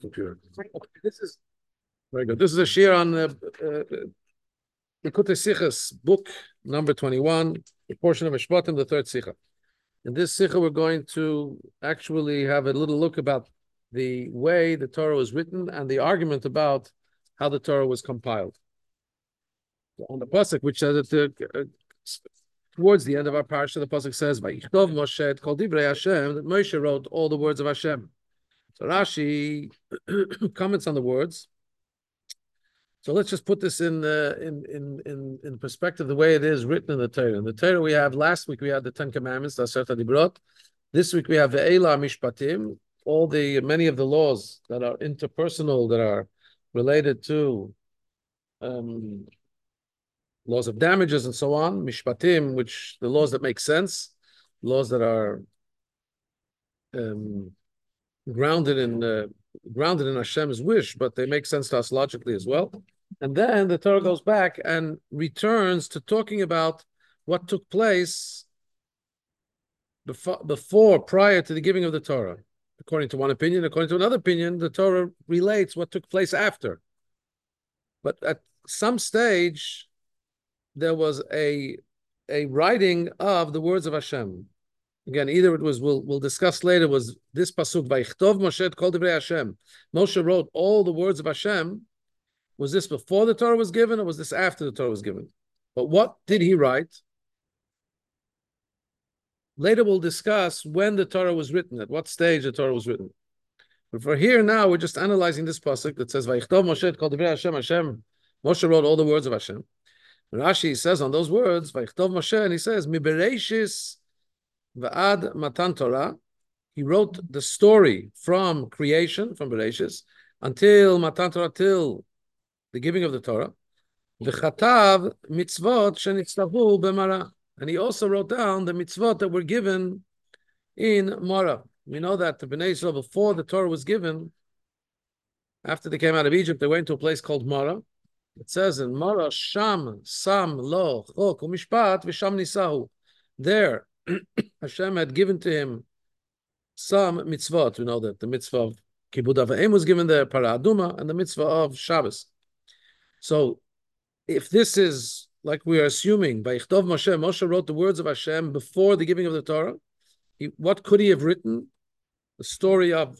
computer. Okay, this is very good. This is a shiur on the uh, Sichas book number twenty-one, the portion of Mishpatim, the third Sicha. In this Sicha, we're going to actually have a little look about the way the Torah was written and the argument about how the Torah was compiled. On the pasuk, which says that uh, towards the end of our parsha, the pasuk says, "Vayichtov Moshe kol divrei Hashem," that Moshe wrote all the words of Hashem. So Rashi comments on the words. So let's just put this in, uh, in in in in perspective, the way it is written in the Torah. In the Torah, we have last week we had the Ten Commandments, the Aseret Dibrot. This week we have the Eila Mishpatim, all the many of the laws that are interpersonal, that are related to um, laws of damages and so on, mishpatim, which the laws that make sense, laws that are um, grounded in uh, grounded in Hashem's wish, but they make sense to us logically as well. And then the Torah goes back and returns to talking about what took place before, before prior to the giving of the Torah. According to one opinion, according to another opinion, the Torah relates what took place after. But at some stage, there was a a writing of the words of Hashem. Again, either it was we'll we'll discuss later was this pasuk Vayichtov Moshe Kol Divrei Hashem. Moshe wrote all the words of Hashem. Was this before the Torah was given, or was this after the Torah was given? But what did he write? Later we'll discuss when the Torah was written, at what stage the Torah was written. But for here now, we're just analyzing this pasuk that says Vayichtov Moshe Kol Divrei Hashem. Hashem. Moshe wrote all the words of Hashem. Rashi says on those words, Vayichtov Moshe, and he says, Mibereshis va'ad matan Torah. He wrote the story from creation, from Bereshis, until matan Torah, till the giving of the Torah. V'chatav mitzvot shenitztavu b'mara. And he also wrote down the mitzvot that were given in Mara. We know that the Bnei Israel, before the Torah was given, after they came out of Egypt, they went to a place called Mara. It says in Mara, Sham, Sam, Lo, Chok, Mishpat, Visham Nisahu. There, Hashem had given to him some mitzvot. We know that the mitzvah of Kibud Avayim was given there, Para Aduma, and the mitzvah of Shabbos. So, if this is like we are assuming, by Ichtov Moshe, Moshe wrote the words of Hashem before the giving of the Torah. He, what could he have written? The story of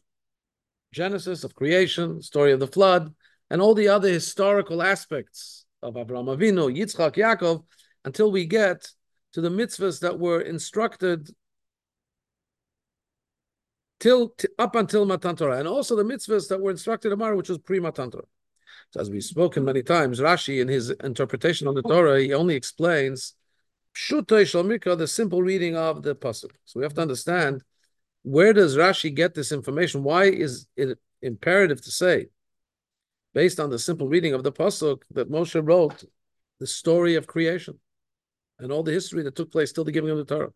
Genesis, of creation, story of the flood, and all the other historical aspects of Abraham Avinu, Yitzchak, Yaakov, until we get to the mitzvahs that were instructed till up until Matan Torah, and also the mitzvahs that were instructed Amar, which was pre Matan Torah. So as we've spoken many times, Rashi in his interpretation on the Torah, he only explains Shalmika, the simple reading of the pasuk. So we have to understand where does Rashi get this information? Why is it imperative to say based on the simple reading of the pasuk that Moshe wrote the story of creation and all the history that took place till the giving of the Torah.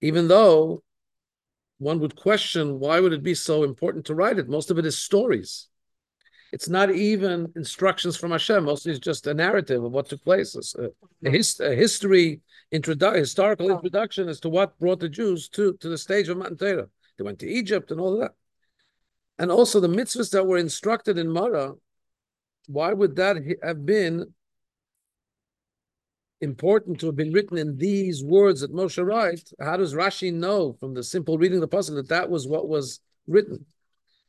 Even though one would question why would it be so important to write it? Most of it is stories. It's not even instructions from Hashem. Mostly it's just a narrative of what took place. A, a, his, a history, introdu- historical introduction as to what brought the Jews to, to the stage of Matan Torah. They went to Egypt and all of that. And also the mitzvahs that were instructed in Mara, why would that have been important to have been written in these words that Moshe writes? How does Rashi know from the simple reading of the pasuk that that was what was written?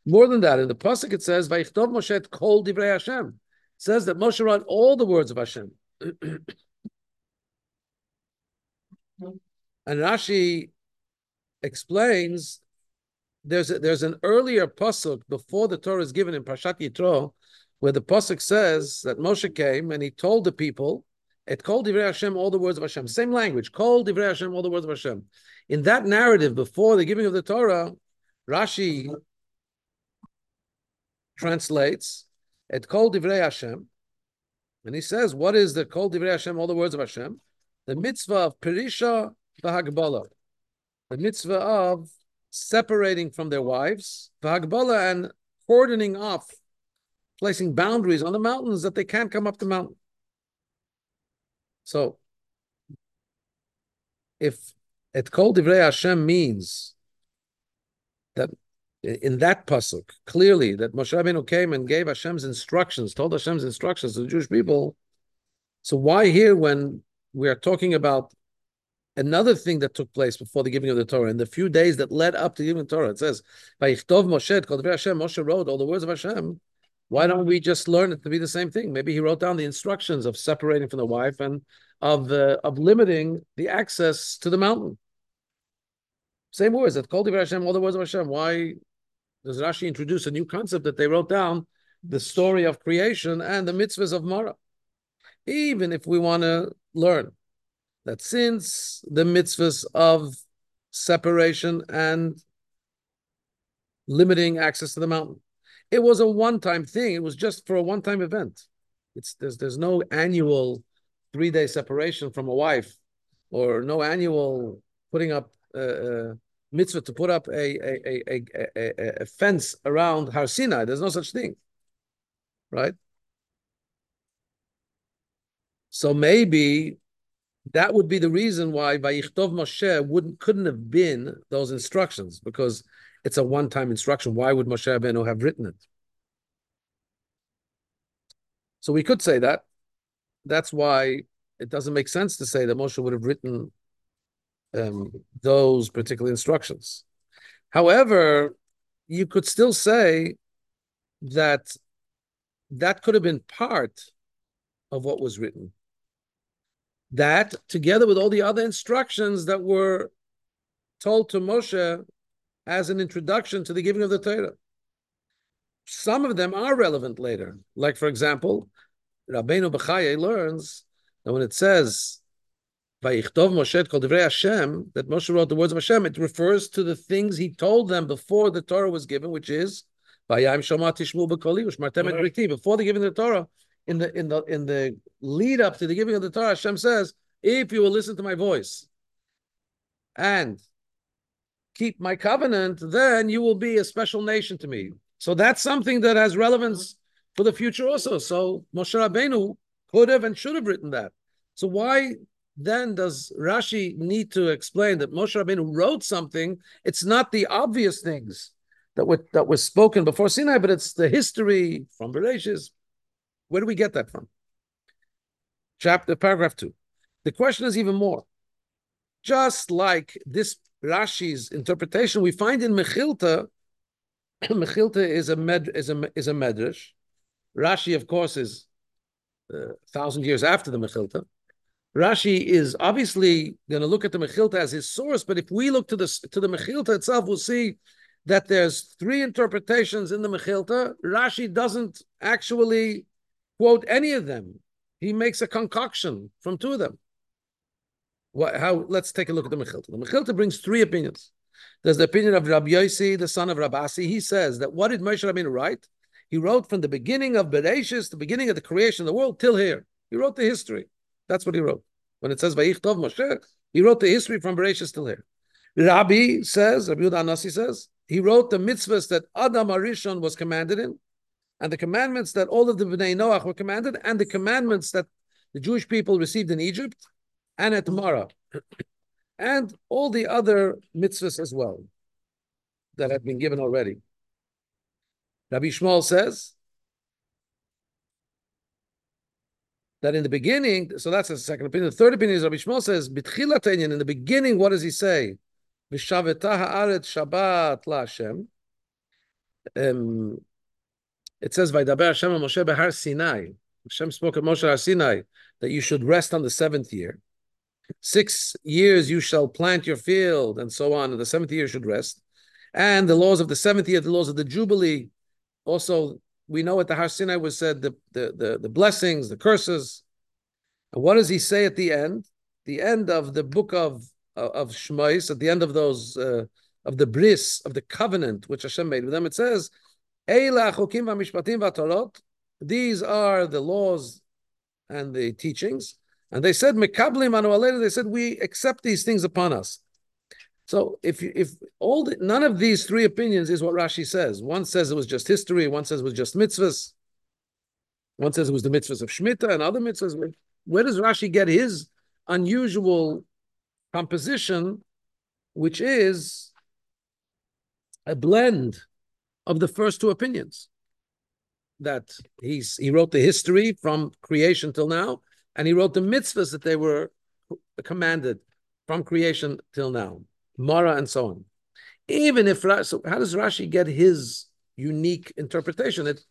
More than that, in the pasuk it says, "Vayichtov Moshe et kol divrei Hashem." It says that Moshe wrote all the words of Hashem. and Rashi explains there's a, there's an earlier pasuk before the Torah is given in Parshat Yitro, where the pasuk says that Moshe came and he told the people, "It called Divrei Hashem all the words of Hashem." Same language, called Divrei Hashem all the words of Hashem. In that narrative before the giving of the Torah, Rashi translates, "It called Divrei Hashem," and he says, "What is the called Divrei Hashem all the words of Hashem?" The mitzvah of Perisha v'Hagbala, the mitzvah of separating from their wives, Vagbala, and cordoning off, placing boundaries on the mountains that they can't come up the mountain. So, if et kol divrei Hashem means that in that pasuk clearly that Moshe Rabbeinu came and gave Hashem's instructions, told Hashem's instructions to the Jewish people. So why here when we are talking about another thing that took place before the giving of the Torah in the few days that led up to giving the Torah? It says, "Vayichtov Moshe Hashem." Moshe wrote all the words of Hashem. Why don't we just learn it to be the same thing? Maybe he wrote down the instructions of separating from the wife and of the of limiting the access to the mountain. Same words that called Hashem, all the words of Hashem. Why does Rashi introduce a new concept that they wrote down the story of creation and the mitzvahs of Mara? Even if we want to learn that since the mitzvahs of separation and limiting access to the mountain, it was a one-time thing. It was just for a one-time event. It's there's there's no annual three-day separation from a wife, or no annual putting up uh, uh, mitzvah to put up a, a, a, a, a, fence around Har Sinai. There's no such thing, right? So maybe that would be the reason why Vayichtov Moshe wouldn't couldn't have been those instructions because it's a one-time instruction. Why would Moshe Rabbeinu have written it? So we could say that. That's why it doesn't make sense to say that Moshe would have written um, those particular instructions. However, you could still say that that could have been part of what was written. That, together with all the other instructions that were told to Moshe as an introduction to the giving of the Torah. Some of them are relevant later. Like, for example, Rabbeinu Bechaye learns that when it says Vayichtov Moshe Kol Divrei Hashem, that Moshe wrote the words of Hashem, it refers to the things he told them before the Torah was given, which is Vayim Shoma Tishmu B'Koli Ushmartem Et Before the giving of the Torah, in the in the in the lead up to the giving of the Torah, Hashem says, "If you will listen to my voice and keep my covenant, then you will be a special nation to me." So that's something that has relevance for the future also. So Moshe Rabbeinu could have and should have written that. So why then does Rashi need to explain that Moshe Rabbeinu wrote something? It's not the obvious things that were that was spoken before Sinai, but it's the history from Bereshis. Where do we get that from? Chapter paragraph two. The question is even more. Just like this Rashi's interpretation, we find in Mechilta. Mechilta is a med is a is a medrash. Rashi, of course, is a thousand years after the Mechilta. Rashi is obviously going to look at the Mechilta as his source, but if we look to the to the Mechilta itself, we'll see that there's three interpretations in the Mechilta. Rashi doesn't actually quote any of them. He makes a concoction from two of them. What, how? Let's take a look at the Mechilta. The Mechilta brings three opinions. There's the opinion of Rabbi Yossi, the son of Rabasi. He says that what did Moshe Rabbeinu write? He wrote from the beginning of Bereshis, the beginning of the creation of the world, till here. He wrote the history. That's what he wrote. When it says Vayichtov Moshe, he wrote the history from Bereshit till here. Rabbi says, Rabbi Anasi says, he wrote the mitzvahs that Adam Arishon was commanded in, and the commandments that all of the Bnei Noach were commanded, and the commandments that the Jewish people received in Egypt and at Mara, and all the other mitzvahs as well that have been given already. Rabbi Shmuel says that in the beginning, so that's the second opinion. The third opinion is Rabbi Shmuel says, in the beginning, what does he say? Um, it says, Vaydaber Hashem Moshe Sinai. Hashem spoke at Moshe Har Sinai that you should rest on the seventh year. Six years you shall plant your field, and so on. And the seventh year should rest. And the laws of the seventh year, the laws of the Jubilee, also we know at the Har Sinai was said the, the, the, the blessings, the curses. And what does he say at the end? The end of the book of of Shmais, at the end of those uh, of the bris of the covenant which Hashem made with them, it says, These are the laws and the teachings. And they said, Mekablim they said, we accept these things upon us. So if if all the, none of these three opinions is what Rashi says. One says it was just history. One says it was just mitzvahs. One says it was the mitzvahs of Shemitah and other mitzvahs. Where does Rashi get his unusual composition, which is a blend of the first two opinions. That he's he wrote the history from creation till now, and he wrote the mitzvahs that they were commanded from creation till now, Mara and so on. Even if so, how does Rashi get his unique interpretation? That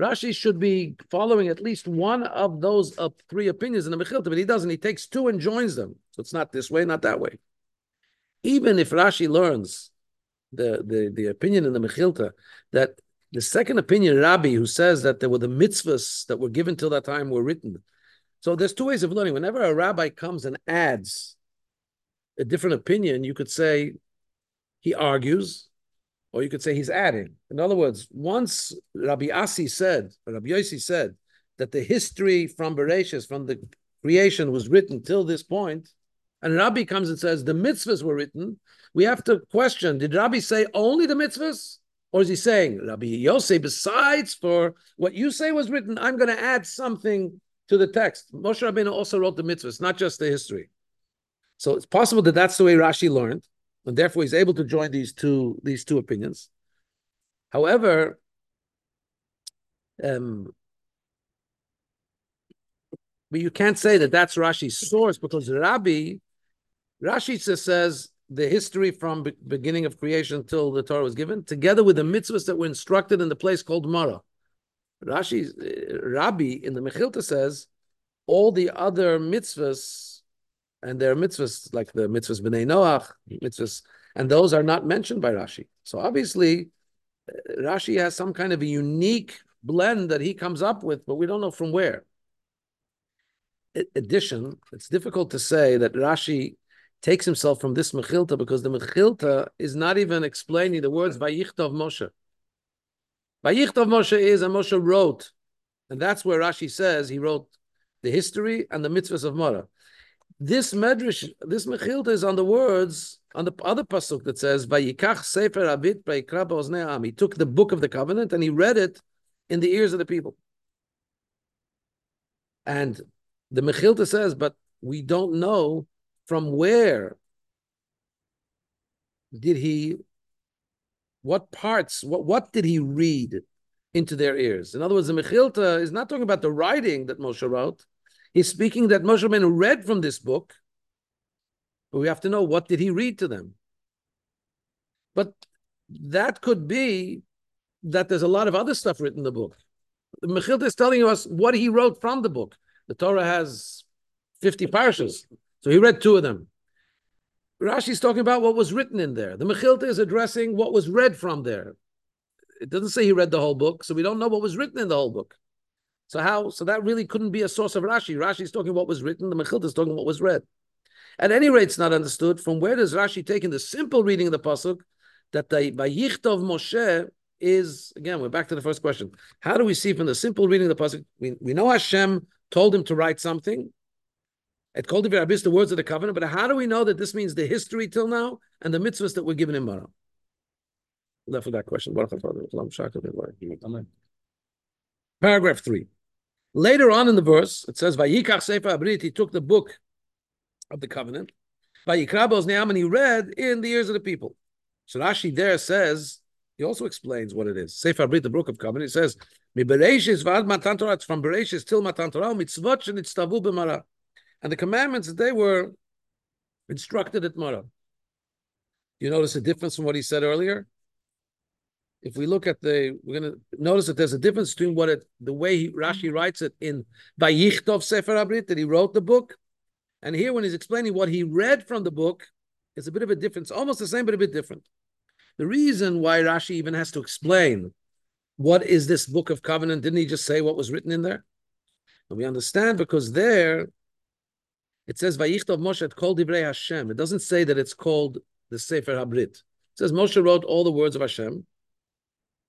Rashi should be following at least one of those uh, three opinions in the Mechilta, but he doesn't. He takes two and joins them. So it's not this way, not that way. Even if Rashi learns the, the, the opinion in the Mechilta that the second opinion, Rabbi, who says that there were the mitzvahs that were given till that time were written. So there's two ways of learning. Whenever a rabbi comes and adds a different opinion, you could say he argues, or you could say he's adding. In other words, once Rabbi Asi said, Rabbi Yossi said, that the history from Bereshis, from the creation, was written till this point, and Rabbi comes and says the mitzvahs were written, we have to question: Did Rabbi say only the mitzvahs, or is he saying Rabbi Yossi, besides for what you say was written, I'm going to add something to the text? Moshe Rabbeinu also wrote the mitzvahs, not just the history. So it's possible that that's the way Rashi learned, and therefore he's able to join these two these two opinions. However, um, but you can't say that that's Rashi's source because Rabbi, Rashi says the history from be- beginning of creation until the Torah was given, together with the mitzvahs that were instructed in the place called Mara. Rashi, Rabbi in the Mechilta says all the other mitzvahs, and there are mitzvahs like the mitzvahs b'nei Noach, mitzvahs, and those are not mentioned by Rashi. So obviously, uh, Rashi has some kind of a unique blend that he comes up with, but we don't know from where. Addition, it's difficult to say that Rashi takes himself from this Mechilta because the Mechilta is not even explaining the words Vayichtov Moshe. Vayichtov Moshe is, and Moshe wrote. And that's where Rashi says he wrote the history and the mitzvahs of Mara. This medrash, this Mechilta is on the words, on the other pasuk that says, Vayikach Sefer Abit. He took the book of the covenant and he read it in the ears of the people. And the Mechilta says, but we don't know from where did he what parts what what did he read into their ears? In other words the mechilta is not talking about the writing that moshe wrote. He's speaking that moshe Rabbeinu read from this book but we have to know what did he read to them. But that could be that there's a lot of other stuff written in the book. The mechilta is telling us what he wrote from the book. The torah has 50 parshas so he read two of them. Rashi is talking about what was written in there. The Mechilta is addressing what was read from there. It doesn't say he read the whole book, so we don't know what was written in the whole book. So how? So that really couldn't be a source of Rashi. Rashi is talking what was written. The Mechilta is talking what was read. At any rate, it's not understood. From where does Rashi take in the simple reading of the pasuk that the Vayichtov Moshe is again? We're back to the first question. How do we see from the simple reading of the pasuk? We, we know Hashem told him to write something. It called the Abyss the words of the covenant, but how do we know that this means the history till now and the mitzvahs that were given in Mara? Left with that question. Paragraph three. Later on in the verse, it says, Vayikach Sefer Abrit, he took the book of the covenant. Vayikra Bozneam, and he read in the ears of the people. So Rashi there says, he also explains what it is. Sefer Abrit, the book of covenant, it says, Mi Bereshis vad Matan Torah, it's from Bereshis till Matan Torah, mitzvot shenitztavu b'mara and the commandments that they were instructed at Mara. You notice a difference from what he said earlier? If we look at the, we're going to notice that there's a difference between what it, the way he, Rashi writes it in Vayichtov Sefer Abrit, that he wrote the book, and here when he's explaining what he read from the book, it's a bit of a difference, almost the same, but a bit different. The reason why Rashi even has to explain what is this book of covenant, didn't he just say what was written in there? And we understand because there it says Vayichtov Moshe et kol divrei Hashem. It doesn't say that it's called the Sefer Habrit. It says Moshe wrote all the words of Hashem.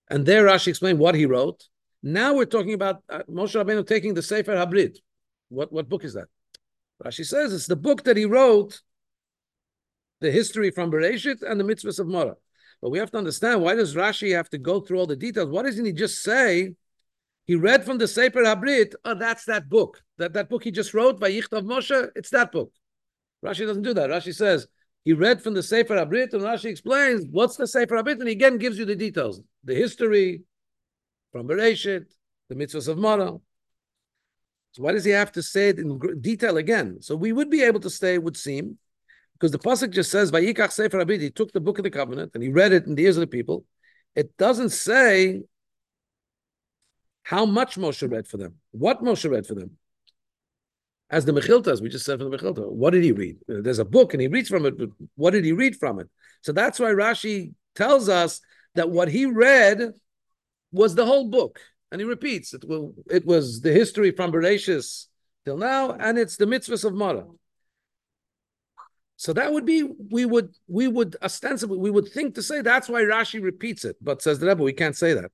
And there Rashi explained what he wrote. Now we're talking about uh, Moshe Rabbeinu taking the Sefer Habrit. What, what book is that? Rashi says it's the book that he wrote, the history from Bereshit and the mitzvahs of Mara. But we have to understand why does Rashi have to go through all the details? Why doesn't he just say he read from the Sefer Habrit. Oh, that's that book. That that book he just wrote by Yichtav Moshe. It's that book. Rashi doesn't do that. Rashi says He read from the Sefer Abrit, and Rashi explains what's the Sefer Abrit, and he again gives you the details, the history from Bereshit, the mitzvahs of Mara. So why does he have to say it in detail again? So we would be able to say, it would seem, because the pasuk just says, "Vayikach Sefer Abrit." He took the book of the covenant and he read it in the ears of the people. It doesn't say how much Moshe read for them, what Moshe read for them. As the Mechiltas, we just said from the Mechilta, what did he read? There's a book and he reads from it, but what did he read from it? So that's why Rashi tells us that what he read was the whole book. And he repeats, it, will, it was the history from Bereshis till now, and it's the mitzvahs of Mara. So that would be we would we would ostensibly we would think to say that's why Rashi repeats it, but says the Rebbe we can't say that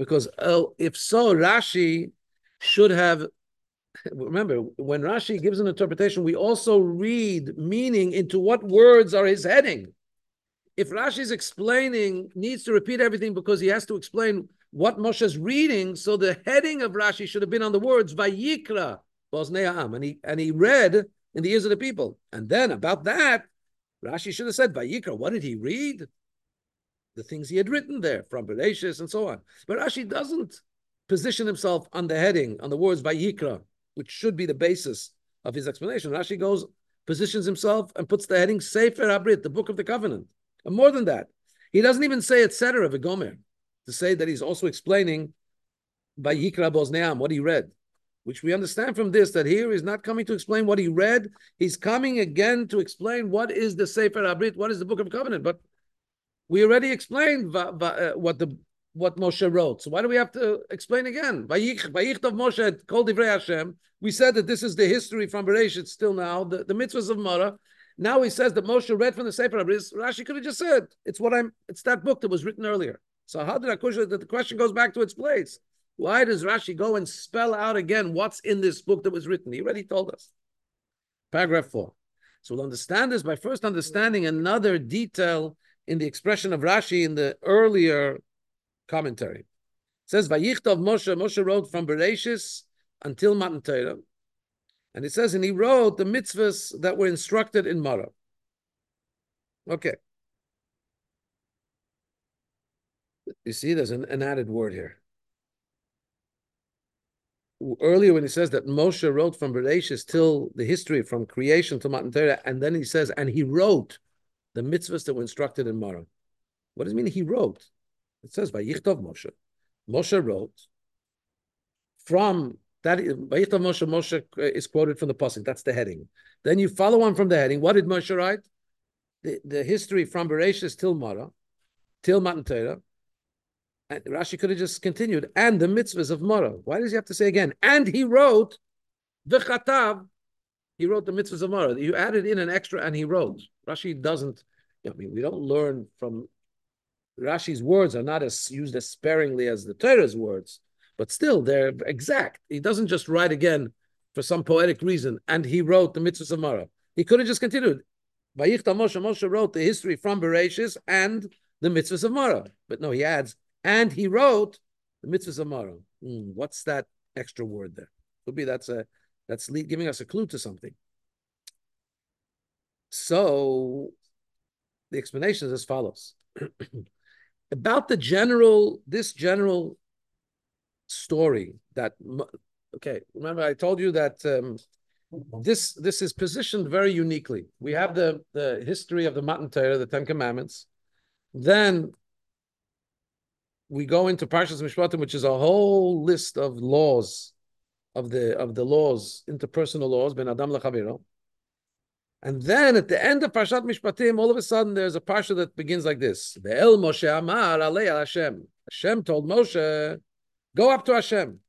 because uh, if so, Rashi should have remember, when Rashi gives an interpretation, we also read meaning into what words are his heading. If Rashi is explaining, needs to repeat everything because he has to explain what Moshe is reading, so the heading of Rashi should have been on the words Vayikra Bosneam, and he and he read in the ears of the people. And then about that, Rashi should have said Vayikra. What did he read? The things he had written there from Bereshis and so on. But Rashi doesn't position himself on the heading, on the words by Vayikra which should be the basis of his explanation. Rashi goes, positions himself and puts the heading Sefer Abrit, the book of the covenant. And more than that, he doesn't even say etc. Vigomer to say that he's also explaining by Yikra Bosneam what he read, which we understand from this that here he's not coming to explain what he read. He's coming again to explain what is the Sefer Abrit, what is the book of covenant. But we already explained uh, what the what Moshe wrote. So why do we have to explain again? Vayichtav Moshe called Divrei Hashem. We said that this is the history from Bereshit still now, the, the mitzvahs of Mara. Now he says that Moshe read from the Sefer Abris. Rashi could have just said, it's what I'm, it's that book that was written earlier. So how did Akusha, that the question goes back to its place. Why does Rashi go and spell out again what's in this book that was written? He already told us. Paragraph four. So we'll understand this by first understanding another detail in the expression of Rashi in the earlier commentary. It says Vayichtov Moshe. Moshe wrote from Bereshis until Matan Torah, and it says, and he wrote the mitzvahs that were instructed in Mara. Okay. You see, there's an, an added word here. Earlier, when he says that Moshe wrote from Bereshis till the history from creation to Matan Torah, and then he says, and he wrote the mitzvahs that were instructed in Mara. What does it mean he wrote? It says Vayichtov Moshe. Moshe wrote from that. Vayichtov Moshe. Moshe uh, is quoted from the pasuk. That's the heading. Then you follow on from the heading. What did Moshe write? The, the history from Bereshis till Mara, till Matan Torah. And Rashi could have just continued. And the mitzvahs of Mara. Why does he have to say again? And he wrote the Chatav. He wrote the mitzvahs of Mara. You added in an extra, and he wrote. Rashi doesn't. I mean, we don't learn from Rashi's words are not as used as sparingly as the Torah's words, but still they're exact. He doesn't just write again for some poetic reason, and he wrote the mitzvah Samara. He could have just continued. Vayichta Moshe, Moshe wrote the history from Bereshis and the mitzvah of Mara. But no, he adds, and he wrote the mitzvah of Mara. Mm, what's that extra word there? Could be that's a that's giving us a clue to something. So the explanation is as follows. about the general this general story that okay remember i told you that um, this this is positioned very uniquely we have the the history of the matan Torah, the 10 commandments then we go into parshas mishpatim which is a whole list of laws of the of the laws interpersonal laws ben adam lechaviro and then at the end of Parshat Mishpatim, all of a sudden there's a parsha that begins like this: The El Moshe Amar Alei Al Hashem. Hashem told Moshe, "Go up to Hashem."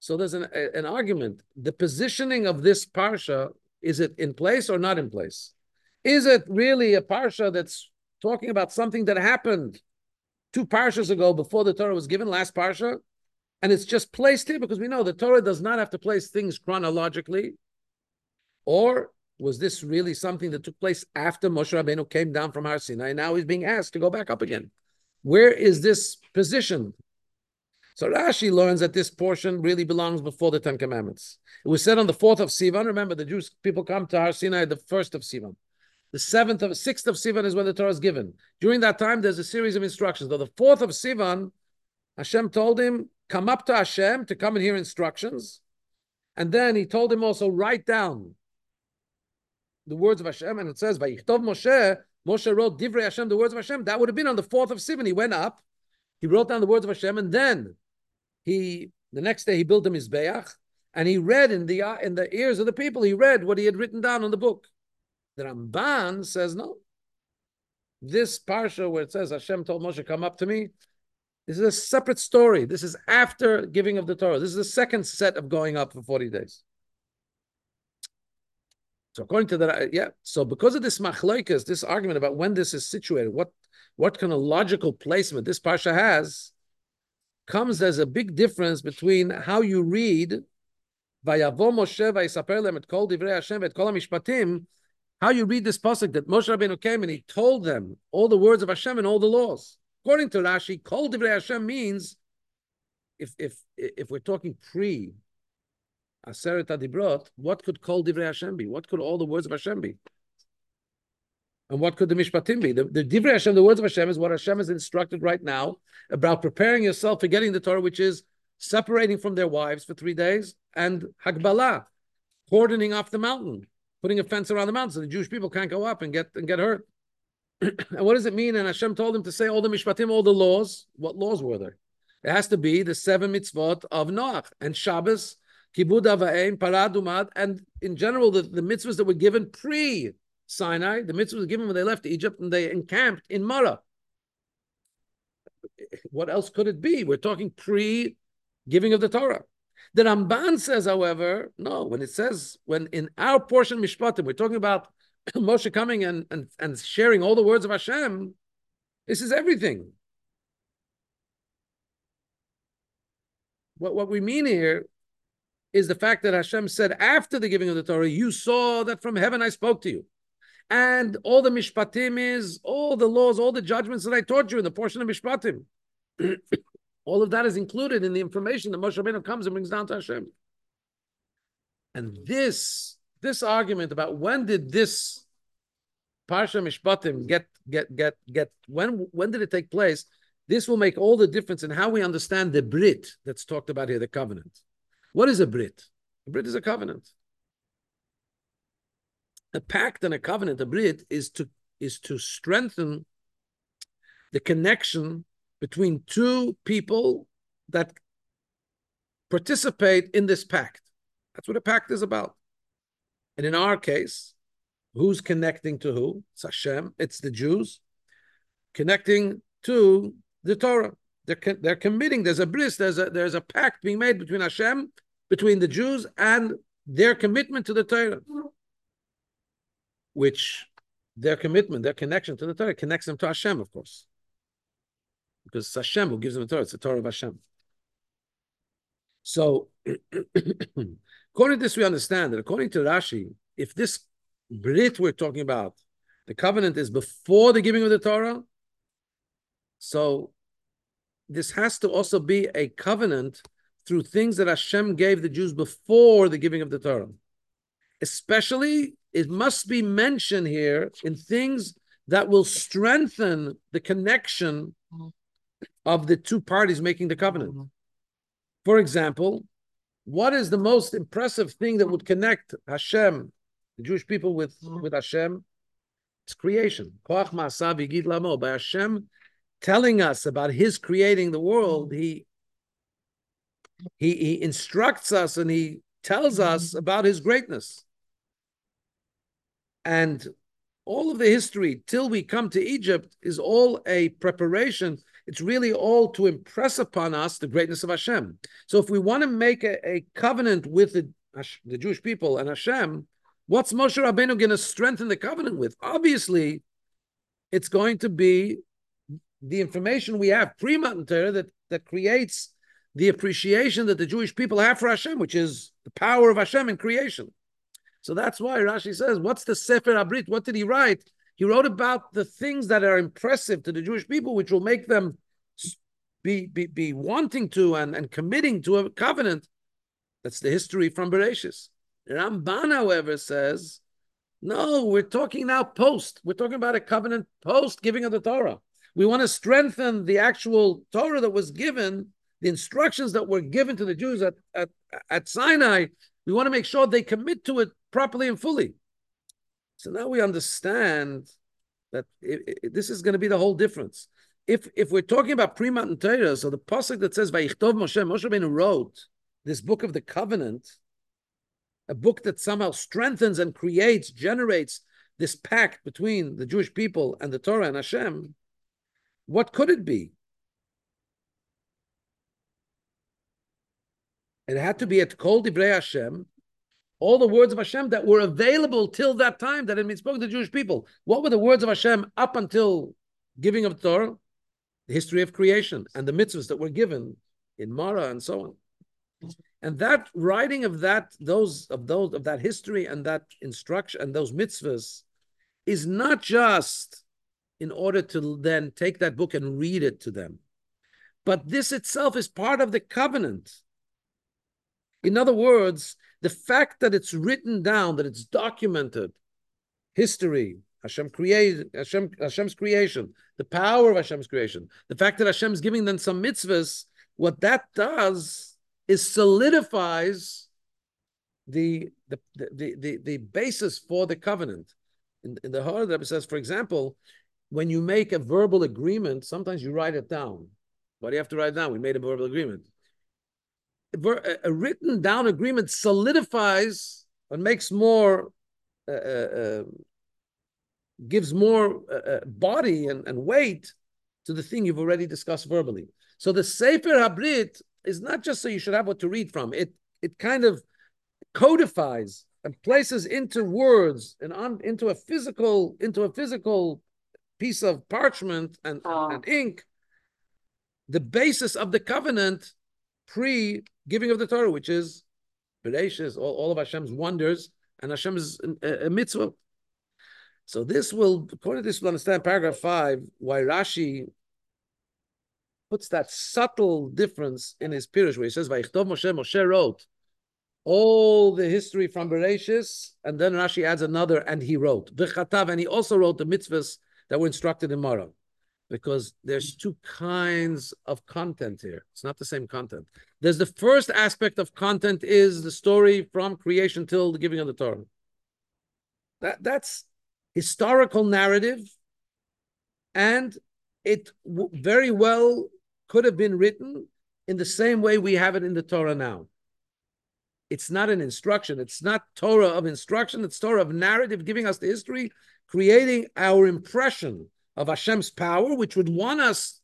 So there's an an argument. The positioning of this parsha is it in place or not in place? Is it really a parsha that's talking about something that happened two parshas ago before the Torah was given, last parsha, and it's just placed here because we know the Torah does not have to place things chronologically, or was this really something that took place after Moshe Rabbeinu came down from Har Sinai? And now he's being asked to go back up again. Where is this positioned? So Rashi learns that this portion really belongs before the Ten Commandments. It was said on the fourth of Sivan. Remember, the Jewish people come to Har Sinai the first of Sivan. The seventh of sixth of Sivan is when the Torah is given. During that time, there's a series of instructions. Though the fourth of Sivan, Hashem told him, come up to Hashem to come and hear instructions. And then he told him also, write down the words of Hashem. And it says, Vayichtov Moshe, Moshe wrote Divrei Hashem, the words of Hashem. That would have been on the fourth of Sivan. He went up, he wrote down the words of Hashem, and then he the next day he built him his Mizbeach, and he read in the in the ears of the people, he read what he had written down on the book. The Ramban says no. This parsha where it says Hashem told Moshe, "Come up to me," this is a separate story. This is after giving of the Torah. This is the second set of going up for forty days. So according to that, yeah. So because of this machloikas, this argument about when this is situated, what what kind of logical placement this parsha has, comes as a big difference between how you read divrei. How you read this pasuk that Moshe Rabbeinu came and he told them all the words of Hashem and all the laws. According to Rashi, kol divrei Hashem means if if if we're talking pre Aseret Adibrot, what could kol divrei Hashem be? What could all the words of Hashem be? And what could the mishpatim be? The, the divrei Hashem, the words of Hashem, is what Hashem is instructed right now about preparing yourself for getting the Torah, which is separating from their wives for three days, and Hagbala, cordoning off the mountain, putting a fence around the mountain so the Jewish people can't go up and get and get hurt. and what does it mean? And Hashem told him to say all the mishpatim, all the laws. What laws were there? It has to be the seven mitzvot of Noach and Shabbos, Kibud Avaim, Paradumad, and in general the, the mitzvahs that were given pre Sinai. The mitzvahs were given when they left Egypt and they encamped in Mara. What else could it be? We're talking pre giving of the Torah. The Ramban says, however, no, when it says, when in our portion Mishpatim, we're talking about Moshe coming and, and, and sharing all the words of Hashem, this is everything. What, what we mean here is the fact that Hashem said after the giving of the Torah, you saw that from heaven I spoke to you. And all the mishpatim is all the laws, all the judgments that I taught you in the portion of mishpatim. All of that is included in the information that Moshe Rabbeinu comes and brings down to Hashem. And this this argument about when did this Parsha Mishpatim get get get get when when did it take place? This will make all the difference in how we understand the Brit that's talked about here, the covenant. What is a Brit? A Brit is a covenant. A pact and a covenant, a Brit, is to is to strengthen the connection between two people that participate in this pact. That's what a pact is about. And in our case, who's connecting to who? It's Hashem, it's the Jews connecting to the Torah. They're, they're committing, there's a bris, there's a, there's a pact being made between Hashem, between the Jews, and their commitment to the Torah, which their commitment, their connection to the Torah connects them to Hashem, of course because it's Hashem who gives them the Torah. It's the Torah of Hashem. So, according to this, we understand that according to Rashi, if this Brit we're talking about, the covenant is before the giving of the Torah, so this has to also be a covenant through things that Hashem gave the Jews before the giving of the Torah. Especially, it must be mentioned here in things that will strengthen the connection of the two parties making the covenant. For example, what is the most impressive thing that would connect Hashem, the Jewish people, with, mm-hmm. with Hashem? It's creation. By Hashem telling us about His creating the world, He He, he instructs us and He tells mm-hmm. us about His greatness. And all of the history till we come to Egypt is all a preparation it's really all to impress upon us the greatness of Hashem. So if we want to make a, a covenant with the, the Jewish people and Hashem, what's Moshe Rabbeinu going to strengthen the covenant with? Obviously, it's going to be the information we have pre Matan Torah that, that creates the appreciation that the Jewish people have for Hashem, which is the power of Hashem in creation. So that's why Rashi says, What's the Sefer Abrit? What did he write? He wrote about the things that are impressive to the Jewish people, which will make them be, be, be wanting to and, and committing to a covenant. That's the history from Bereshis. Ramban, however, says No, we're talking now post. We're talking about a covenant post giving of the Torah. We want to strengthen the actual Torah that was given, the instructions that were given to the Jews at, at, at Sinai. We want to make sure they commit to it properly and fully. So now we understand that it, it, this is going to be the whole difference. If if we're talking about pre-Matan Torah, so the pasuk that says "Vayichtov Moshe," Moshe Rabbeinu wrote this book of the covenant, a book that somehow strengthens and creates, generates this pact between the Jewish people and the Torah and Hashem. What could it be? It had to be at Kol Divrei Hashem, all the words of Hashem that were available till that time that had been spoken to the Jewish people. What were the words of Hashem up until giving of the Torah? The history of creation and the mitzvahs that were given in Mara and so on. And that writing of that, those of those of that history and that instruction and those mitzvahs is not just in order to then take that book and read it to them. But this itself is part of the covenant. In other words, the fact that it's written down, that it's documented, history, Hashem created Hashem, Hashem's creation, the power of Hashem's creation, the fact that Hashem's giving them some mitzvahs, what that does is solidifies the the the the, the basis for the covenant. In, in the of it says, for example, when you make a verbal agreement, sometimes you write it down. Why do you have to write it down? We made a verbal agreement a written down agreement solidifies and makes more, uh, uh, um, gives more uh, uh, body and, and weight to the thing you've already discussed verbally. So the Sefer Habrit is not just so you should have what to read from. It it kind of codifies and places into words and on into a physical into a physical piece of parchment and, oh. and ink the basis of the covenant pre giving of the Torah, which is Bereshis, all, all of Hashem's wonders, and Hashem's uh, a mitzvah. So this will, according to this, we'll understand paragraph five, why Rashi puts that subtle difference in his Pirush, where he says, Vayichtov Moshe, Moshe wrote all the history from Bereshis, and then Rashi adds another, and he wrote. V'chatav, and he also wrote the mitzvahs that were instructed in Mara because there's two kinds of content here. It's not the same content. There's the first aspect of content is the story from creation till the giving of the Torah. That that's historical narrative, and it very well could have been written in the same way we have it in the Torah now. It's not an instruction. It's not Torah of instruction. It's Torah of narrative, giving us the history, creating our impression of Hashem's power, which would want us,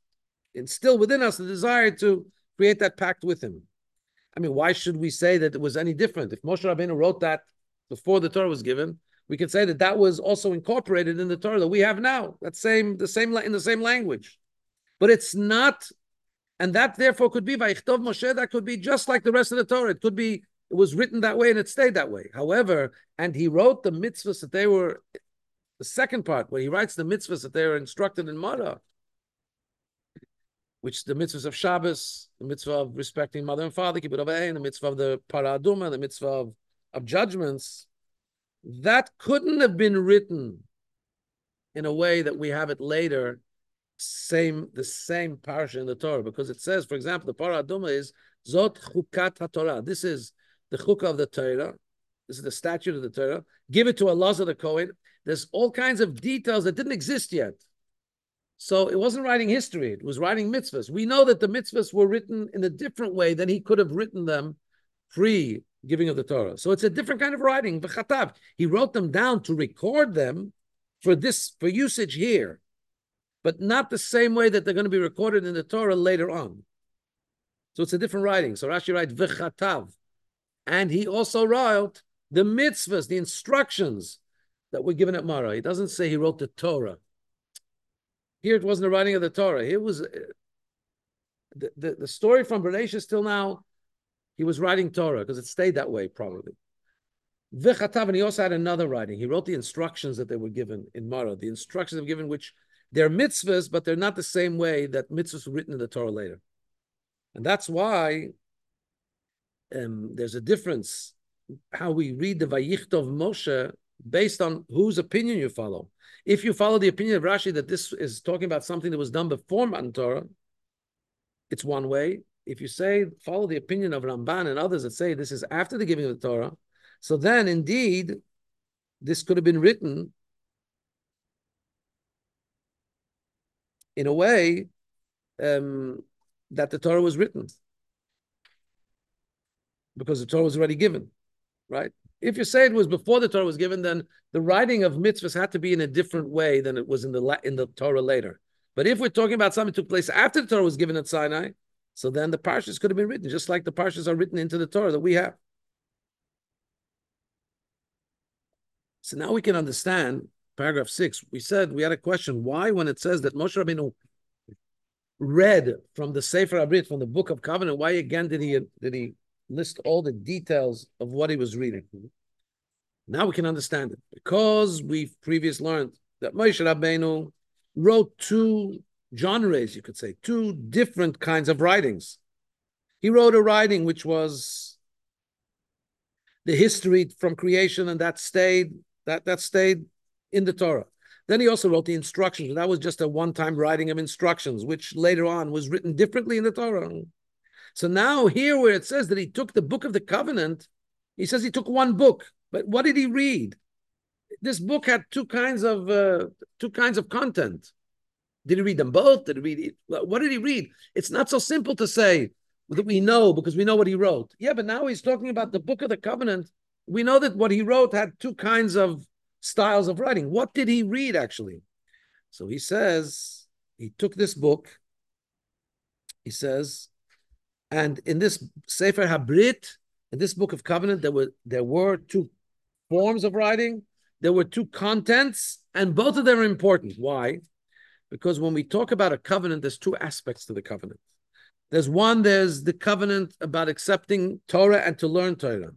instill within us the desire to create that pact with Him. I mean, why should we say that it was any different? If Moshe Rabbeinu wrote that before the Torah was given, we can say that that was also incorporated in the Torah that we have now. That same, the same in the same language, but it's not, and that therefore could be Vayichtov Moshe. That could be just like the rest of the Torah. It could be it was written that way and it stayed that way. However, and he wrote the mitzvahs that they were the second part, where he writes the mitzvahs that they are instructed in Mara, which the mitzvahs of Shabbos, the mitzvah of respecting mother and father, away, and the mitzvah of the paraduma, the mitzvah of, of judgments, that couldn't have been written in a way that we have it later, same the same parsha in the Torah, because it says, for example, the paraduma is Zot Chukat HaTorah. This is the chukah of the Torah. This is the statute of the Torah. Give it to of the Kohen. There's all kinds of details that didn't exist yet. So it wasn't writing history, it was writing mitzvahs. We know that the mitzvahs were written in a different way than he could have written them pre giving of the Torah. So it's a different kind of writing. He wrote them down to record them for this for usage here, but not the same way that they're going to be recorded in the Torah later on. So it's a different writing. So Rashi writes v'chatav, and he also wrote the mitzvahs, the instructions that were given at Mara. He doesn't say he wrote the Torah. Here it wasn't the writing of the Torah. It was uh, the, the, the story from Bereshit till now, he was writing Torah because it stayed that way probably. V'chatav, and he also had another writing. He wrote the instructions that they were given in Mara. The instructions were given, which they're mitzvahs, but they're not the same way that mitzvahs were written in the Torah later. And that's why um, there's a difference how we read the Vayichtov Moshe based on whose opinion you follow. If you follow the opinion of Rashi that this is talking about something that was done before Matan Torah, it's one way. If you say follow the opinion of Ramban and others that say this is after the giving of the Torah, so then indeed this could have been written in a way um, that the Torah was written because the Torah was already given, right? If you say it was before the Torah was given, then the writing of mitzvahs had to be in a different way than it was in the in the Torah later. But if we're talking about something that took place after the Torah was given at Sinai, so then the parshas could have been written, just like the parshas are written into the Torah that we have. So now we can understand paragraph six. We said we had a question: Why, when it says that Moshe Rabbeinu read from the Sefer Habrit, from the Book of Covenant, why again did he did he list all the details of what he was reading? Now we can understand it because we've previously learned that Moshe Rabbeinu wrote two genres, you could say, two different kinds of writings. He wrote a writing which was the history from creation, and that stayed that that stayed in the Torah. Then he also wrote the instructions. That was just a one-time writing of instructions, which later on was written differently in the Torah. So now here, where it says that he took the book of the covenant, he says he took one book. But what did he read? This book had two kinds of uh, two kinds of content. Did he read them both? Did he read it? What did he read? It's not so simple to say that we know because we know what he wrote. Yeah, but now he's talking about the book of the covenant. We know that what he wrote had two kinds of styles of writing. What did he read actually? So he says he took this book. He says, and in this Sefer Habrit, in this book of covenant, there were there were two forms of writing. There were two contents, and both of them are important. Why? Because when we talk about a covenant, there's two aspects to the covenant. There's one, there's the covenant about accepting Torah and to learn Torah.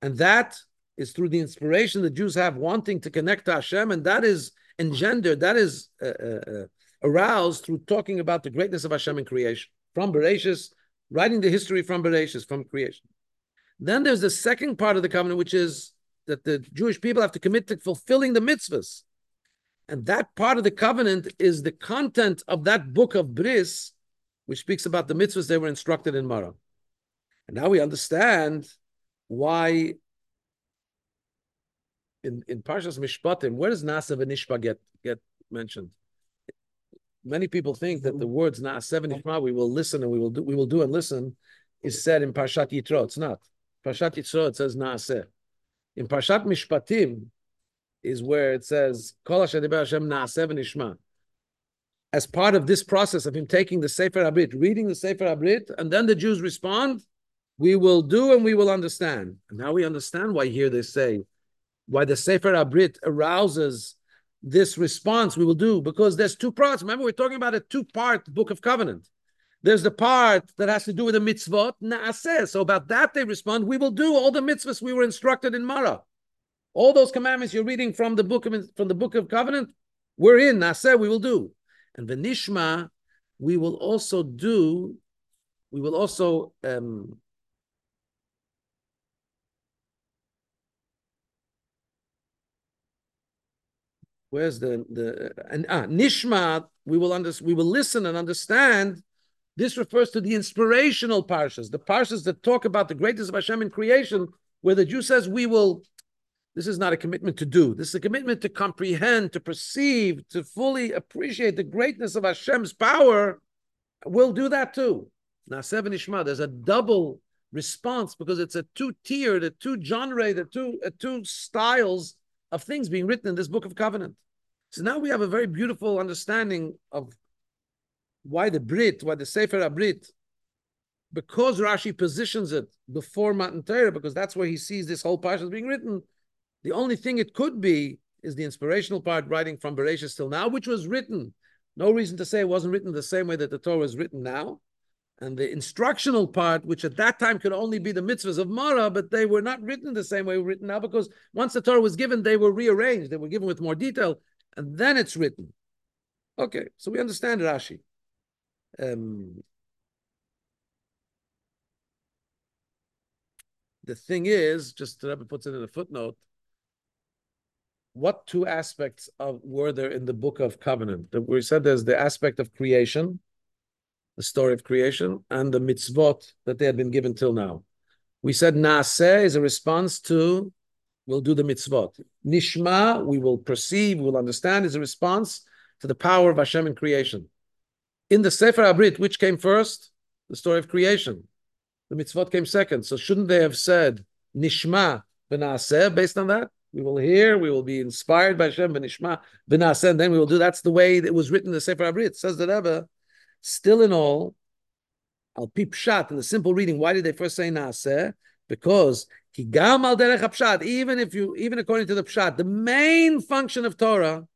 And that is through the inspiration the Jews have wanting to connect to Hashem, and that is engendered, that is uh, uh, uh, aroused through talking about the greatness of Hashem in creation, from Bereshis, writing the history from Bereshis, from creation. Then there's the second part of the covenant, which is that the Jewish people have to commit to fulfilling the mitzvahs. And that part of the covenant is the content of that book of Bris, which speaks about the mitzvahs they were instructed in Mara. And now we understand why in, in Parshas Mishpatim, where does Naaseh v'Nishma get, get mentioned? Many people think that the mm-hmm. words Naaseh v'Nishma, we will listen and we will do, we will do and listen, is said in Parshat Yitro. It's not. Parshat Yitro, it says Naaseh. In Parshat Mishpatim is where it says, Kol Hashem Naaseh v'Nishma. As part of this process of him taking the Sefer Habrit, reading the Sefer Habrit, and then the Jews respond, we will do and we will understand. And now we understand why here they say, why the Sefer Habrit arouses this response we will do, because there's two parts. Remember, we're talking about a two-part book of covenant. There's the part that has to do with the mitzvot, naaseh. So about that they respond, we will do all the mitzvahs we were instructed in Mara. All those commandments you're reading from the book of from the book of covenant, we're in, naaseh, we will do. And the nishma, we will also do, we will also um, Where's the the and ah nishma? We will under, we will listen and understand. This refers to the inspirational parshas, the parshas that talk about the greatness of Hashem in creation, where the Jew says we will. This is not a commitment to do. This is a commitment to comprehend, to perceive, to fully appreciate the greatness of Hashem's power. We'll do that too. Now, seven Ishma, there's a double response because it's a two-tiered, a two genre, the two, a two styles of things being written in this book of covenant. So now we have a very beautiful understanding of why the Brit, why the Sefer Habrit, because Rashi positions it before Matan Torah, because that's where he sees this whole parsha being written. The only thing it could be is the inspirational part writing from Bereshit till now, which was written. No reason to say it wasn't written the same way that the Torah is written now. And the instructional part, which at that time could only be the mitzvahs of Mara, but they were not written the same way written now because once the Torah was given, they were rearranged. They were given with more detail and then it's written. Okay, so we understand Rashi. Um, the thing is, just the Rebbe puts it in a footnote, what two aspects of were there in the book of covenant? That we said there's the aspect of creation, the story of creation, and the mitzvot that they had been given till now. We said naaseh is a response to we'll do the mitzvot. Nishma, we will perceive, we'll understand, is a response to the power of Hashem in creation. In the Sefer Habrit, which came first? The story of creation. The mitzvot came second. So shouldn't they have said Nishma b'naaseh based on that? We will hear, we will be inspired by Hashem b'nishma b'naaseh, and then we will do. That's the way it was written in the Sefer Habrit. Says that ever, still in all, al pi pshat, in the simple reading, why did they first say naaseh? Because Higam al derech pshat, even if you, even according to the pshat, the main function of Torah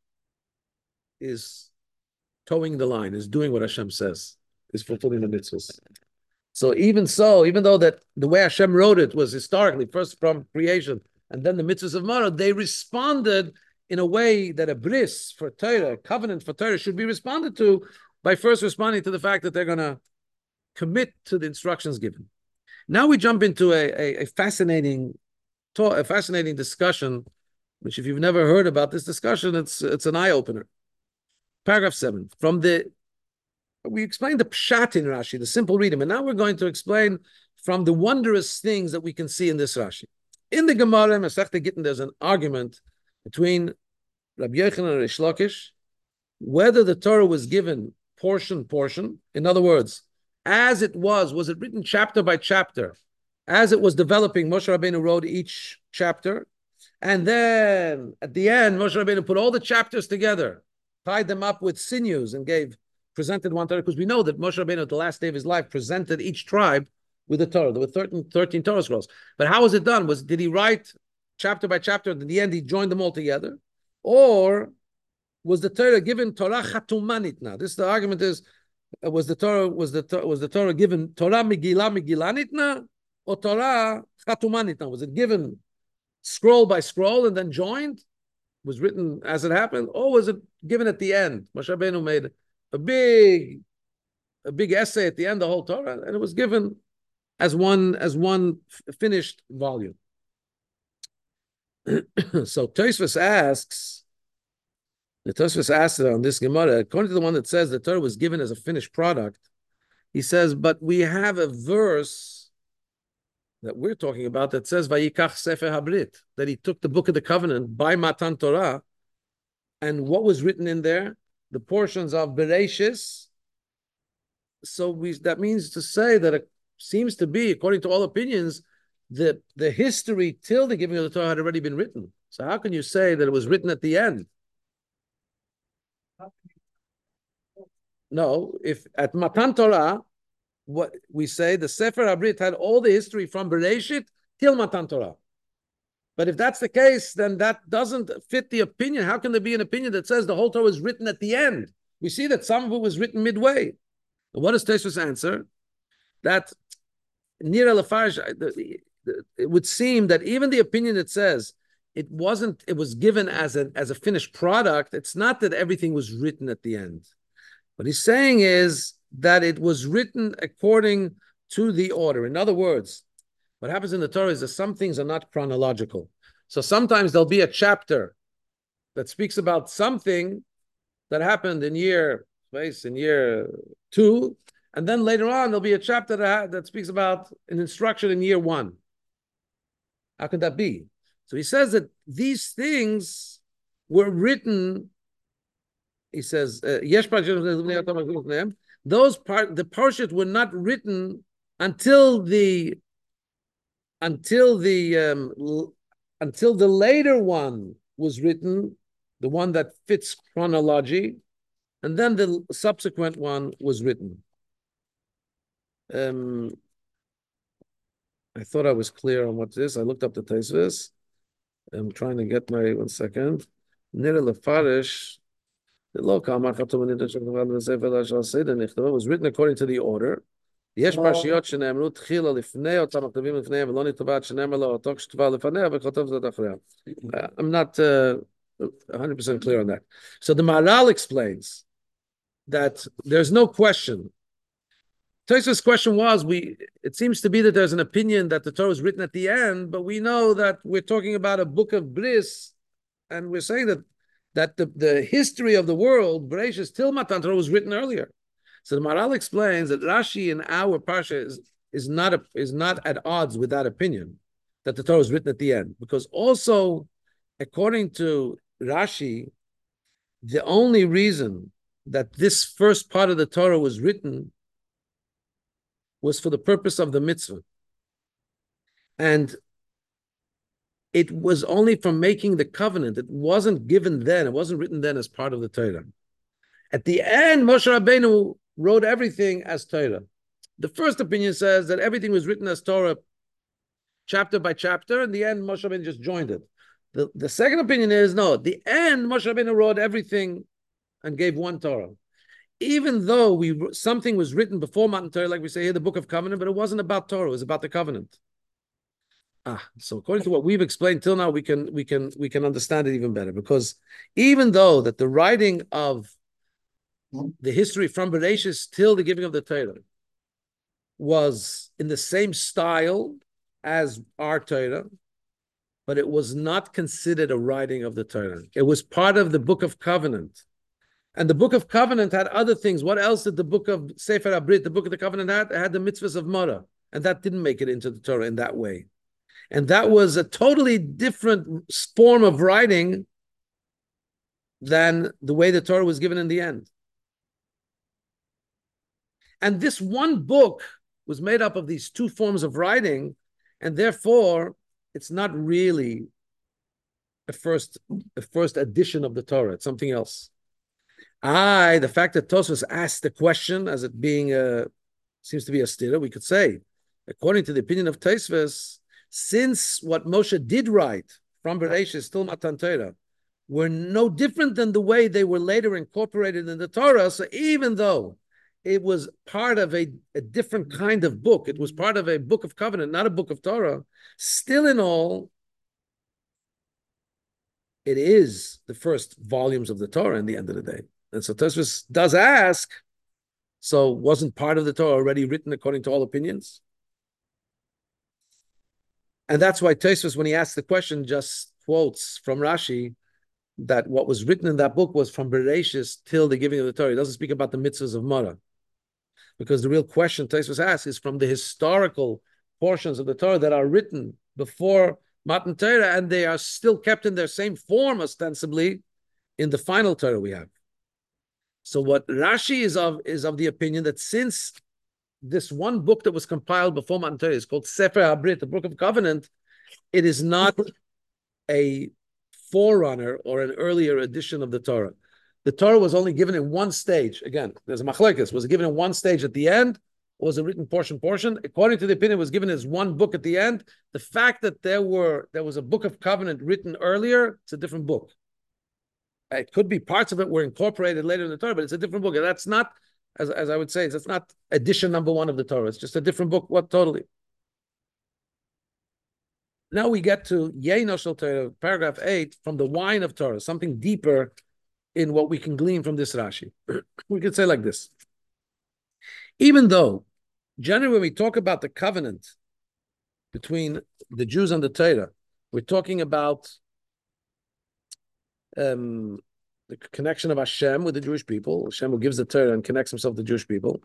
is towing the line, is doing what Hashem says, is fulfilling the mitzvahs. So even so, even though that the way Hashem wrote it was historically first from creation and then the mitzvahs of Mara, they responded in a way that a bris for Torah, a covenant for Torah, should be responded to by first responding to the fact that they're going to commit to the instructions given. Now we jump into a, a, a fascinating, a fascinating discussion, which if you've never heard about this discussion, it's it's an eye opener. Paragraph seven from the. We explained the pshat in Rashi, the simple reading, and now we're going to explain from the wondrous things that we can see in this Rashi. In the Gemara, Masechta Gittin, there's an argument between Rabbi Yochanan and Rish Lakish whether the Torah was given portion, portion. In other words, as it was, was it written chapter by chapter? As it was developing, Moshe Rabbeinu wrote each chapter. And then at the end, Moshe Rabbeinu put all the chapters together, tied them up with sinews, and gave, presented one Torah. Because we know that Moshe Rabbeinu, at the last day of his life, presented each tribe with a Torah. There were 13, 13 Torah scrolls. But how was it done? Was Did he write chapter by chapter, and in the end, he joined them all together? Or was the Torah given Torah chatumanit now? This the argument is Uh, was the Torah was the was the Torah given Torah Megillah Megillanitna or Torah Chatumah nitnah? Was it given scroll by scroll and then joined? Was written as it happened, or was it given at the end? Moshe Benu made a big, a big essay at the end, the whole Torah, and it was given as one as one finished volume. so Tosfos asks the Tosfos asked on this Gemara, according to the one that says the Torah was given as a finished product, he says, but we have a verse that we're talking about that says Vayikach Sefer Habrit, that he took the book of the covenant by Matan Torah, and what was written in there? The portions of Bereshis. So we that means to say that it seems to be, according to all opinions, that the history till the giving of the Torah had already been written. So how can you say that it was written at the end? No, if at Matan Torah, what we say the Sefer Habrit had all the history from Bereshit till Matan Torah. But if that's the case, then that doesn't fit the opinion. How can there be an opinion that says the whole Torah was written at the end? We see that some of it was written midway. And what does Tosfos answer? That Nira Lefarish, uh, it would seem that even the opinion that says it wasn't, it was given as a as a finished product. It's not that everything was written at the end. What he's saying is that it was written according to the order. In other words, what happens in the Torah is that some things are not chronological. So sometimes there'll be a chapter that speaks about something that happened in year place in year two, and then later on there'll be a chapter that, that speaks about an instruction in year one. How could that be? So he says that these things were written he says, uh, those part the parshas were not written until the until the um, until the later one was written, the one that fits chronology, and then the subsequent one was written. Um, I thought I was clear on what this. I looked up the Tosfos. I'm trying to get my one second. Nira Lefarish it was written according to the order. Uh, I'm not uh, 100% clear on that. So the Maharal explains that there's no question. Tosfos' question was: We it seems to be that there's an opinion that the Torah is written at the end, but we know that we're talking about a book of bris, and we're saying that that the, the history of the world, Bereshis till Matan Torah, was written earlier. So the Maharal explains that Rashi in our parsha is, is not a, is not at odds with that opinion that the Torah was written at the end, because also, according to Rashi, the only reason that this first part of the Torah was written was for the purpose of the mitzvah. And it was only from making the covenant. It wasn't given then. It wasn't written then as part of the Torah. At the end, Moshe Rabbeinu wrote everything as Torah. The first opinion says that everything was written as Torah, chapter by chapter. In the end, Moshe Rabbeinu just joined it. The, the second opinion is no. At the end, Moshe Rabbeinu wrote everything and gave one Torah. Even though we something was written before Matan Torah, like we say here, the Book of Covenant, but it wasn't about Torah; it was about the covenant. Ah, so according to what we've explained till now, we can we can we can understand it even better because even though that the writing of the history from Bereshis till the giving of the Torah was in the same style as our Torah, but it was not considered a writing of the Torah. It was part of the Book of Covenant. And the Book of Covenant had other things. What else did the Book of Sefer Habrit, the Book of the Covenant, had? It had the mitzvahs of Mara, and that didn't make it into the Torah in that way. And that was a totally different form of writing than the way the Torah was given in the end. And this one book was made up of these two forms of writing, and therefore it's not really a first a first edition of the Torah. It's something else. I the fact that Tosfos asked the question as it being a seems to be a stira, we could say, according to the opinion of Tosfos, since what Moshe did write from Bereshit till Matan Torah were no different than the way they were later incorporated in the Torah. So even though it was part of a, a different kind of book. It was part of a book of covenant, not a book of Torah. Still, in all, it is the first volumes of the Torah in the end of the day. And so Tosfos does ask, so wasn't part of the Torah already written according to all opinions? And that's why Tosfos, when he asks the question, just quotes from Rashi that what was written in that book was from Bereshis till the giving of the Torah. He doesn't speak about the mitzvahs of Mara because the real question Tosfos asks is from the historical portions of the Torah that are written before Matan Torah, and they are still kept in their same form, ostensibly, in the final Torah we have. So what Rashi is of is of the opinion that since this one book that was compiled before Matan Torah is called Sefer Habrit, the Book of Covenant, it is not a forerunner or an earlier edition of the Torah the Torah was only given in one stage. Again, there's a machlekes. Was it given in one stage at the end? Or was a written portion portion? According to the opinion, it was given as one book at the end. The fact that there were there was a book of covenant written earlier, it's a different book. It could be parts of it were incorporated later in the Torah, but it's a different book. And that's not, as, as I would say, it's not edition number one of the Torah. It's just a different book. What totally? Now we get to Yeina shel Torah, paragraph eight, from the wine of Torah, something deeper in what we can glean from this Rashi. we could say like this. Even though generally when we talk about the covenant between the Jews and the Torah, we're talking about um, the connection of Hashem with the Jewish people. Hashem who gives the Torah and connects himself to the Jewish people.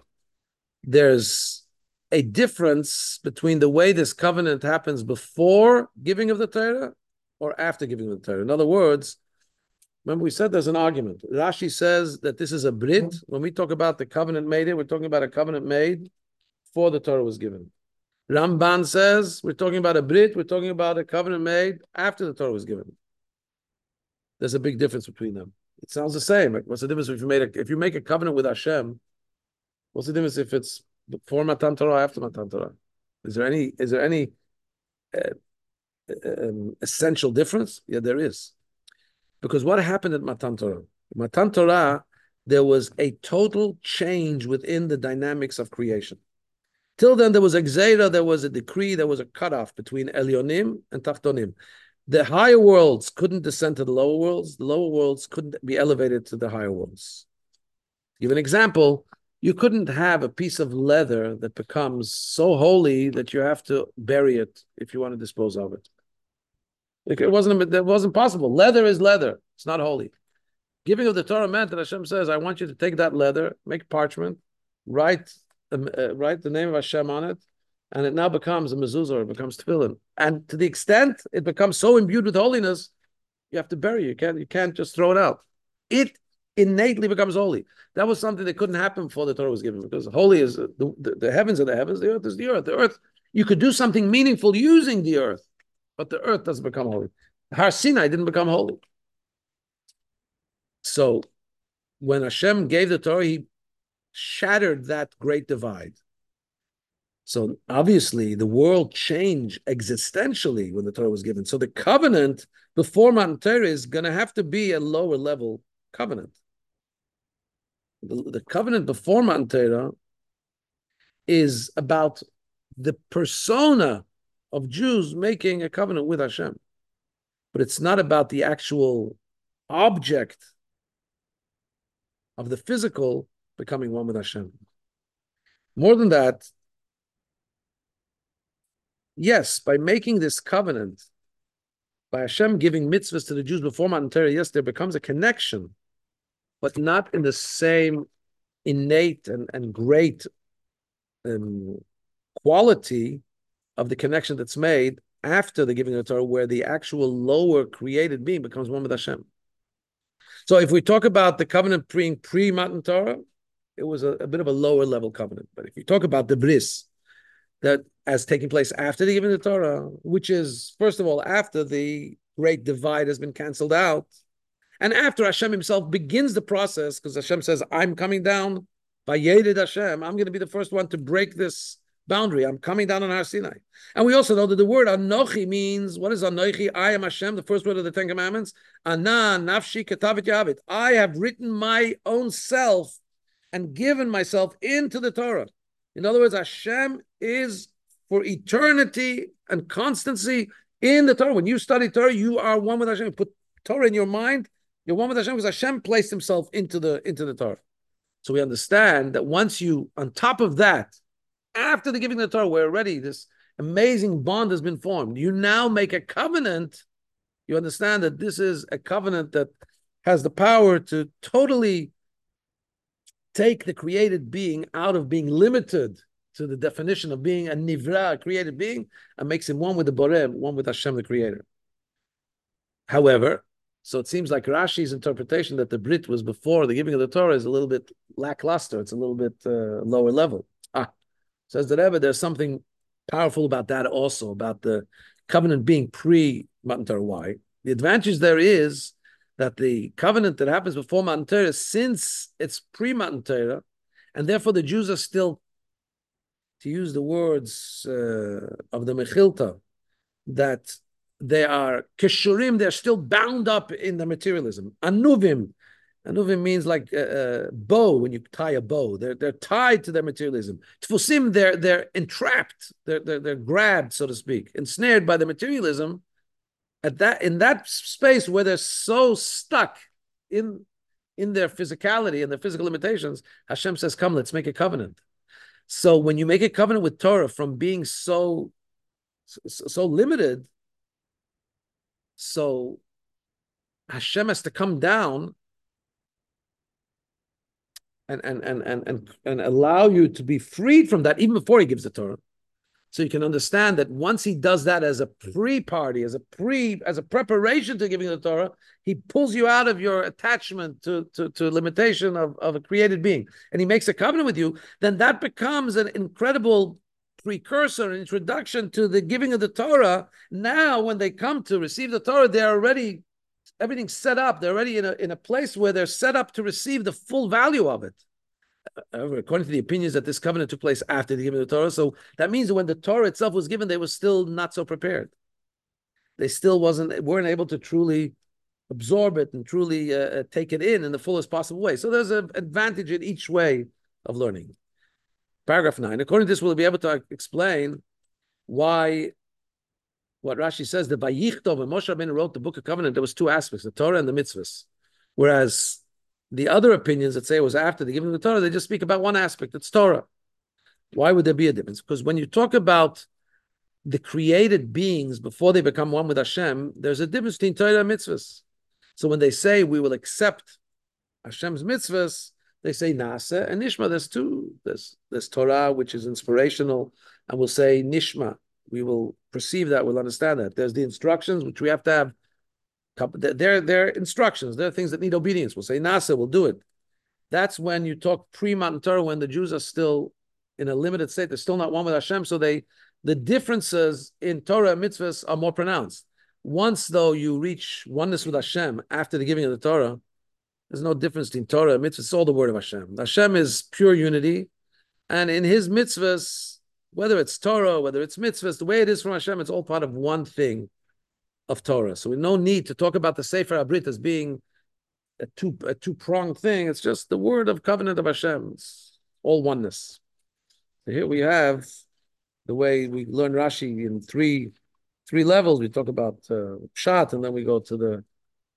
There's a difference between the way this covenant happens before giving of the Torah or after giving of the Torah. In other words, Remember, we said there's an argument. Rashi says that this is a Brit. When we talk about the covenant made it, we're talking about a covenant made before the Torah was given. Ramban says we're talking about a Brit, we're talking about a covenant made after the Torah was given. There's a big difference between them. It sounds the same. What's the difference if you made a, if you make a covenant with Hashem? What's the difference if it's before Matan Torah or after Matan Torah? Is there any is there any uh, um, essential difference? Yeah, there is. Because what happened at Matan Torah? Matan Torah, there was a total change within the dynamics of creation. Till then, there was a there was a decree, there was a cutoff between Elyonim and Tachtonim. The higher worlds couldn't descend to the lower worlds, the lower worlds couldn't be elevated to the higher worlds. Give an example, you couldn't have a piece of leather that becomes so holy that you have to bury it if you want to dispose of it. It wasn't, it wasn't possible. Leather is leather. It's not holy. Giving of the Torah meant that Hashem says, I want you to take that leather, make parchment, write, um, uh, write the name of Hashem on it, and it now becomes a mezuzah, it becomes tefillin. And to the extent it becomes so imbued with holiness, you have to bury it. You can't, you can't just throw it out. It innately becomes holy. That was something that couldn't happen before the Torah was given, because holy is the, the, the heavens are the heavens, the earth is the earth. The earth, you could do something meaningful using the earth, but the earth doesn't become holy. Har Sinai didn't become holy. So when Hashem gave the Torah, he shattered that great divide. So obviously, the world changed existentially when the Torah was given. So the covenant before Matan Torah is going to have to be a lower level covenant. The, the covenant before Matan Torah is about the persona of Jews making a covenant with Hashem, but it's not about the actual object of the physical becoming one with Hashem. More than that, yes, by making this covenant, by Hashem giving mitzvahs to the Jews before Matan Torah, yes, there becomes a connection, but not in the same innate and, and great um, quality of the connection that's made after the giving of the Torah, where the actual lower created being becomes one with Hashem. So if we talk about the covenant being pre Matan Torah, it was a, a, bit of a lower level covenant. But if you talk about the bris, that as taking place after the giving of the Torah, which is first of all after the great divide has been cancelled out, and after Hashem Himself begins the process, because Hashem says, "I'm coming down by Yedid Hashem. I'm going to be the first one to break this boundary. I'm coming down on Har Sinai. And we also know that the word Anochi means, what is Anochi? I am Hashem, the first word of the Ten Commandments. Ana, Nafshi, Ketavit Yavit. I have written my own self and given myself into the Torah. In other words, Hashem is for eternity and constancy in the Torah. When you study Torah, you are one with Hashem. You put Torah in your mind, you're one with Hashem because Hashem placed himself into the into the Torah. So we understand that once you, on top of that, after the giving of the Torah, where already this amazing bond has been formed, you now make a covenant. You understand that this is a covenant that has the power to totally take the created being out of being limited to the definition of being a nivra, a created being, and makes him one with the Boreh, one with Hashem, the Creator. However, so it seems like Rashi's interpretation that the Brit was before the giving of the Torah is a little bit lackluster. It's a little bit uh, lower level. Ah, Says the Rebbe, there's something powerful about that also, about the covenant being pre Matan Torah. Why? The advantage there is that the covenant that happens before Matan Torah, since it's pre Matan Torah, and therefore the Jews are still, to use the words uh, of the Mechilta, that they are keshurim, they're still bound up in the materialism. Anuvim, Anuvim means like a, a, bow when you tie a bow. They're they're tied to their materialism. Tfusim, they're they're entrapped. They're, they're they're grabbed, so to speak, ensnared by the materialism. At that in that space where they're so stuck in in their physicality and their physical limitations, Hashem says, "Come, let's make a covenant." So when you make a covenant with Torah from being so so, so limited, so Hashem has to come down and and and and and, and allow you to be freed from that even before he gives the Torah. So you can understand that once he does that as a mm. pre-party, as a pre, as a preparation to giving the Torah, he pulls you out of your attachment to, to, to limitation of, of a created being, and he makes a covenant with you, then that becomes an incredible precursor, an introduction to the giving of the Torah. Now, when they come to receive the Torah, they're already everything's set up. They're already in a in a place where they're set up to receive the full value of it. However, according to the opinions that this covenant took place after the giving of the Torah, so that means when the Torah itself was given, they were still not so prepared. They still wasn't weren't able to truly absorb it and truly uh, uh take it in in the fullest possible way. So there's an advantage in each way of learning. Paragraph nine. According to this, we'll be able to explain why what Rashi says, the Vayichtov, when Moshe Rabbeinu wrote the Book of Covenant, there was two aspects, the Torah and the mitzvahs. Whereas the other opinions that say it was after the giving of the Torah, they just speak about one aspect, it's Torah. Why would there be a difference? Because when you talk about the created beings before they become one with Hashem, there's a difference between Torah and mitzvahs. So when they say we will accept Hashem's mitzvahs, they say Naaseh and Nishma. There's two. There's there's Torah, which is inspirational, and we'll say Nishma. We will perceive that. We'll understand that. There's the instructions, which we have to have. They're, they're instructions. They're things that need obedience. We'll say Naaseh. We'll do it. That's when you talk pre-Matan Torah, when the Jews are still in a limited state. They're still not one with Hashem. So they the differences in Torah and mitzvahs are more pronounced. Once, though, you reach oneness with Hashem after the giving of the Torah, there's no difference between Torah and mitzvahs. It's all the word of Hashem. Hashem is pure unity. And in his mitzvahs, whether it's Torah, whether it's mitzvahs, the way it is from Hashem, it's all part of one thing of Torah. So we no need to talk about the Sefer Habrit as being a two a two pronged thing. It's just the word of covenant of Hashem. It's all oneness. So here we have the way we learn Rashi in three three levels. We talk about uh, Pshat, and then we go to the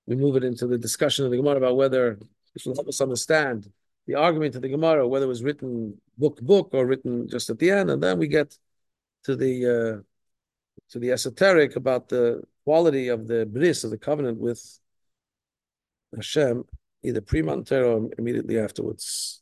we move it into the discussion of the Gemara about whether this will help us understand the argument of the Gemara, whether it was written book book or written just at the end, and then we get to the uh, to the esoteric about the quality of the bris of the covenant with Hashem, either pre or immediately afterwards.